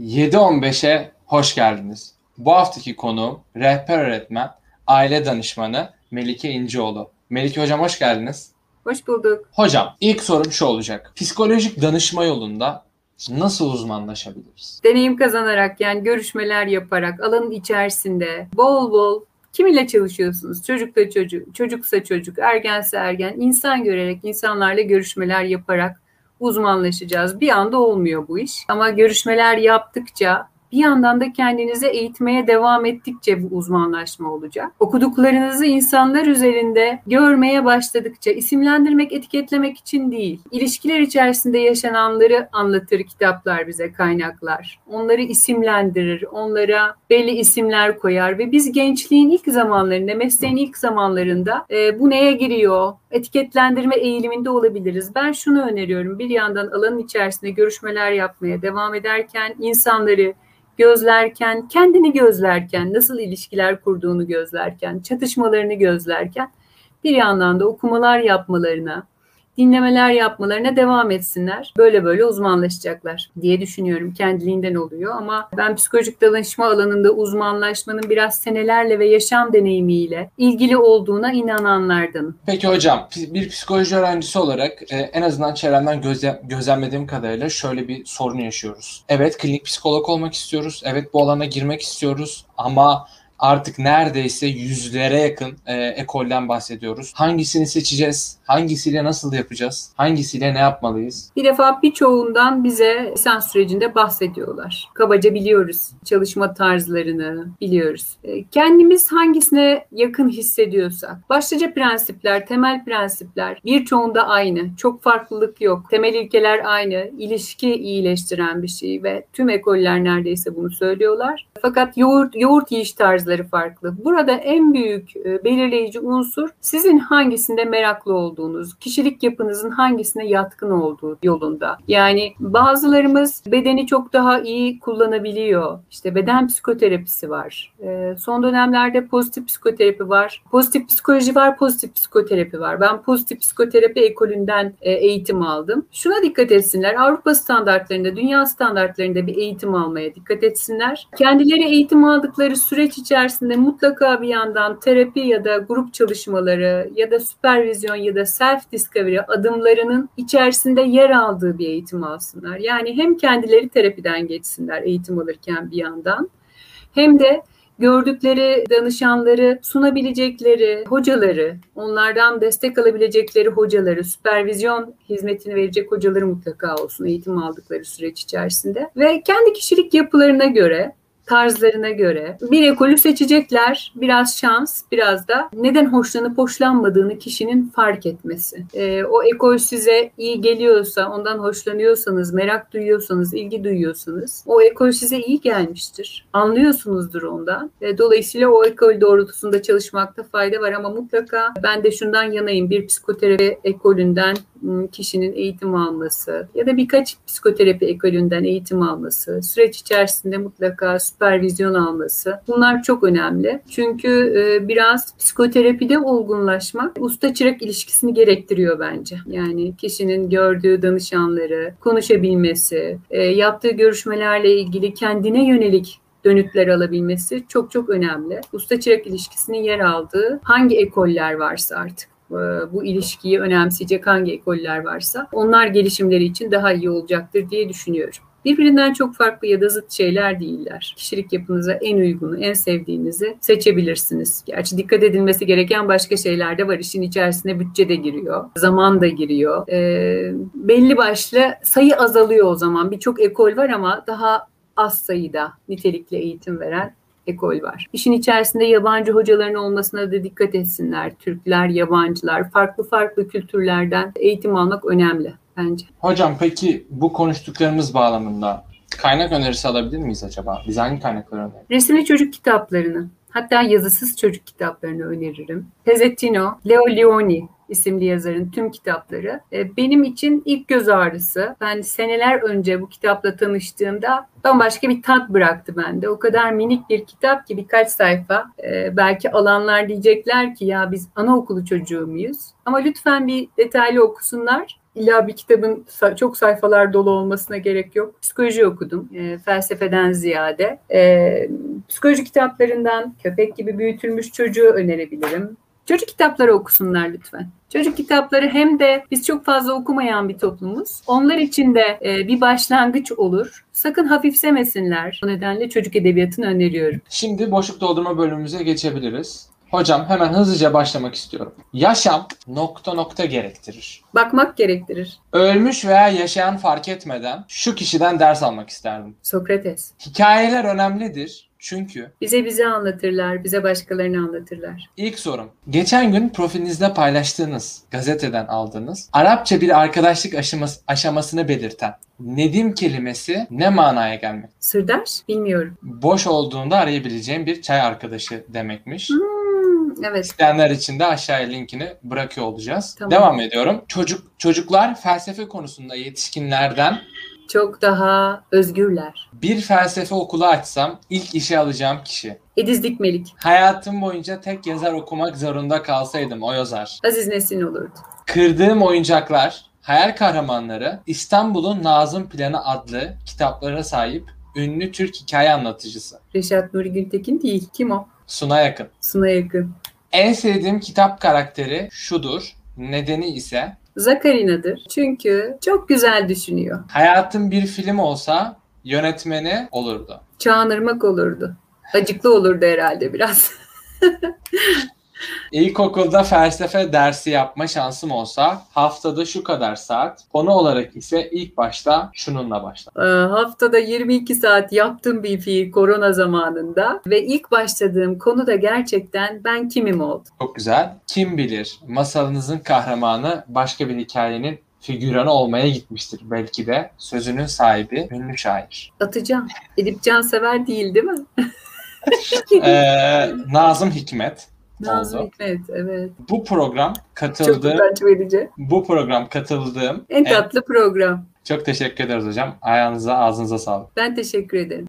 7-15'e hoş geldiniz. Bu haftaki konuğum rehber öğretmen, aile danışmanı Melike İncioğlu. Melike Hocam hoş geldiniz. Hoş bulduk. Hocam ilk sorum şu olacak. Psikolojik danışma yolunda nasıl uzmanlaşabiliriz? Deneyim kazanarak yani görüşmeler yaparak alanın içerisinde bol bol kim ile çalışıyorsunuz? Çocukla çocuk, çocuksa çocuk, ergense ergen, insan görerek, insanlarla görüşmeler yaparak uzmanlaşacağız. Bir anda olmuyor bu iş. Ama görüşmeler yaptıkça bir yandan da kendinizi eğitmeye devam ettikçe bu uzmanlaşma olacak. Okuduklarınızı insanlar üzerinde görmeye başladıkça isimlendirmek, etiketlemek için değil, ilişkiler içerisinde yaşananları anlatır kitaplar bize, kaynaklar. Onları isimlendirir, onlara belli isimler koyar ve biz gençliğin ilk zamanlarında, mesleğin ilk zamanlarında e, bu neye giriyor, etiketlendirme eğiliminde olabiliriz. Ben şunu öneriyorum. Bir yandan alanın içerisinde görüşmeler yapmaya devam ederken insanları gözlerken, kendini gözlerken, nasıl ilişkiler kurduğunu gözlerken, çatışmalarını gözlerken bir yandan da okumalar yapmalarına, dinlemeler yapmalarına devam etsinler. Böyle böyle uzmanlaşacaklar diye düşünüyorum. Kendiliğinden oluyor ama ben psikolojik danışma alanında uzmanlaşmanın biraz senelerle ve yaşam deneyimiyle ilgili olduğuna inananlardanım. Peki hocam bir psikoloji öğrencisi olarak e, en azından çevremden gözlem, gözlemlediğim kadarıyla şöyle bir sorun yaşıyoruz. Evet klinik psikolog olmak istiyoruz. Evet bu alana girmek istiyoruz ama artık neredeyse yüzlere yakın e, ekolden bahsediyoruz. Hangisini seçeceğiz? Hangisiyle nasıl yapacağız? Hangisiyle ne yapmalıyız? Bir defa birçoğundan bize lisans sürecinde bahsediyorlar. Kabaca biliyoruz çalışma tarzlarını biliyoruz. E, kendimiz hangisine yakın hissediyorsak. Başlıca prensipler, temel prensipler birçoğunda aynı. Çok farklılık yok. Temel ilkeler aynı. İlişki iyileştiren bir şey ve tüm ekoller neredeyse bunu söylüyorlar. Fakat yoğurt, yoğurt yiyiş tarzları tarzları farklı. Burada en büyük e, belirleyici unsur sizin hangisinde meraklı olduğunuz, kişilik yapınızın hangisine yatkın olduğu yolunda. Yani bazılarımız bedeni çok daha iyi kullanabiliyor. İşte beden psikoterapisi var. E, son dönemlerde pozitif psikoterapi var. Pozitif psikoloji var, pozitif psikoterapi var. Ben pozitif psikoterapi ekolünden e, eğitim aldım. Şuna dikkat etsinler. Avrupa standartlarında, dünya standartlarında bir eğitim almaya dikkat etsinler. Kendileri eğitim aldıkları süreç içerisinde içerisinde mutlaka bir yandan terapi ya da grup çalışmaları ya da süpervizyon ya da self discovery adımlarının içerisinde yer aldığı bir eğitim alsınlar. Yani hem kendileri terapiden geçsinler eğitim alırken bir yandan hem de gördükleri danışanları sunabilecekleri hocaları, onlardan destek alabilecekleri hocaları, süpervizyon hizmetini verecek hocaları mutlaka olsun eğitim aldıkları süreç içerisinde. Ve kendi kişilik yapılarına göre tarzlarına göre bir ekolü seçecekler. Biraz şans, biraz da neden hoşlanıp hoşlanmadığını kişinin fark etmesi. E, o ekol size iyi geliyorsa, ondan hoşlanıyorsanız, merak duyuyorsanız, ilgi duyuyorsanız o ekol size iyi gelmiştir. Anlıyorsunuzdur ondan. E, dolayısıyla o ekol doğrultusunda çalışmakta fayda var ama mutlaka ben de şundan yanayım. Bir psikoterapi ekolünden kişinin eğitim alması ya da birkaç psikoterapi ekolünden eğitim alması, süreç içerisinde mutlaka süpervizyon alması bunlar çok önemli. Çünkü e, biraz psikoterapide olgunlaşmak usta çırak ilişkisini gerektiriyor bence. Yani kişinin gördüğü danışanları konuşabilmesi, e, yaptığı görüşmelerle ilgili kendine yönelik dönütler alabilmesi çok çok önemli. Usta çırak ilişkisinin yer aldığı hangi ekoller varsa artık bu ilişkiyi önemseyecek hangi ekoller varsa onlar gelişimleri için daha iyi olacaktır diye düşünüyorum. Birbirinden çok farklı ya da zıt şeyler değiller. Kişilik yapınıza en uygunu, en sevdiğinizi seçebilirsiniz. Gerçi dikkat edilmesi gereken başka şeyler de var. İşin içerisine bütçe de giriyor, zaman da giriyor. Ee, belli başlı sayı azalıyor o zaman. Birçok ekol var ama daha az sayıda nitelikli eğitim veren ekol var. İşin içerisinde yabancı hocaların olmasına da dikkat etsinler. Türkler, yabancılar, farklı farklı kültürlerden eğitim almak önemli bence. Hocam peki bu konuştuklarımız bağlamında kaynak önerisi alabilir miyiz acaba? Biz hangi kaynakları öneririz? Resimli çocuk kitaplarını, hatta yazısız çocuk kitaplarını öneririm. Pezzettino, Leo Leoni isimli yazarın tüm kitapları. E, benim için ilk göz ağrısı. Ben seneler önce bu kitapla tanıştığımda bambaşka bir tat bıraktı bende. O kadar minik bir kitap ki birkaç sayfa. E, belki alanlar diyecekler ki ya biz anaokulu çocuğu muyuz? Ama lütfen bir detaylı okusunlar. illa bir kitabın çok sayfalar dolu olmasına gerek yok. Psikoloji okudum. E, felsefeden ziyade. E, psikoloji kitaplarından Köpek gibi büyütülmüş çocuğu önerebilirim. Çocuk kitapları okusunlar lütfen. Çocuk kitapları hem de biz çok fazla okumayan bir toplumuz. Onlar için de e, bir başlangıç olur. Sakın hafifsemesinler. O nedenle çocuk edebiyatını öneriyorum. Şimdi boşluk doldurma bölümümüze geçebiliriz. Hocam hemen hızlıca başlamak istiyorum. Yaşam nokta nokta gerektirir. Bakmak gerektirir. Ölmüş veya yaşayan fark etmeden şu kişiden ders almak isterdim. Sokrates. Hikayeler önemlidir çünkü Bize bize anlatırlar, bize başkalarını anlatırlar. ilk sorum. Geçen gün profilinizde paylaştığınız, gazeteden aldığınız Arapça bir arkadaşlık aşaması, aşamasını belirten Nedim kelimesi ne manaya gelmek? Sırdaş? Bilmiyorum. Boş olduğunda arayabileceğim bir çay arkadaşı demekmiş. Hmm, evet. İsteyenler için de aşağıya linkini bırakıyor olacağız. Tamam. Devam ediyorum. Çocuk çocuklar felsefe konusunda yetişkinlerden Çok daha özgürler. bir felsefe okulu açsam ilk işe alacağım kişi. Ediz Dikmelik. Hayatım boyunca tek yazar okumak zorunda kalsaydım o yazar. Aziz Nesin olurdu. Kırdığım oyuncaklar, hayal kahramanları İstanbul'un Nazım Planı adlı kitaplara sahip ünlü Türk hikaye anlatıcısı. Reşat Nuri Güntekin değil. Kim o? Suna yakın. Suna yakın. En sevdiğim kitap karakteri şudur. Nedeni ise Zakarina'dır. Çünkü çok güzel düşünüyor. hayatım bir film olsa yönetmeni olurdu. Çağınırmak olurdu. Acıklı olurdu herhalde biraz. İlkokulda felsefe dersi yapma şansım olsa haftada şu kadar saat, konu olarak ise ilk başta şununla başlar. Ee, haftada 22 saat yaptığım bir fiil korona zamanında ve ilk başladığım konu da gerçekten ben kimim oldu. Çok güzel. Kim bilir masalınızın kahramanı başka bir hikayenin figüranı olmaya gitmiştir. Belki de sözünün sahibi ünlü şair. Atacağım. Edip Cansever değil değil mi? Ee, Nazım Hikmet. Nazım oldu. Hikmet evet. Bu program Çok katıldığım, utanç verici. bu program katıldığım En tatlı program. çok teşekkür ederiz hocam. Ayağınıza ağzınıza sağlık. Ben teşekkür ederim.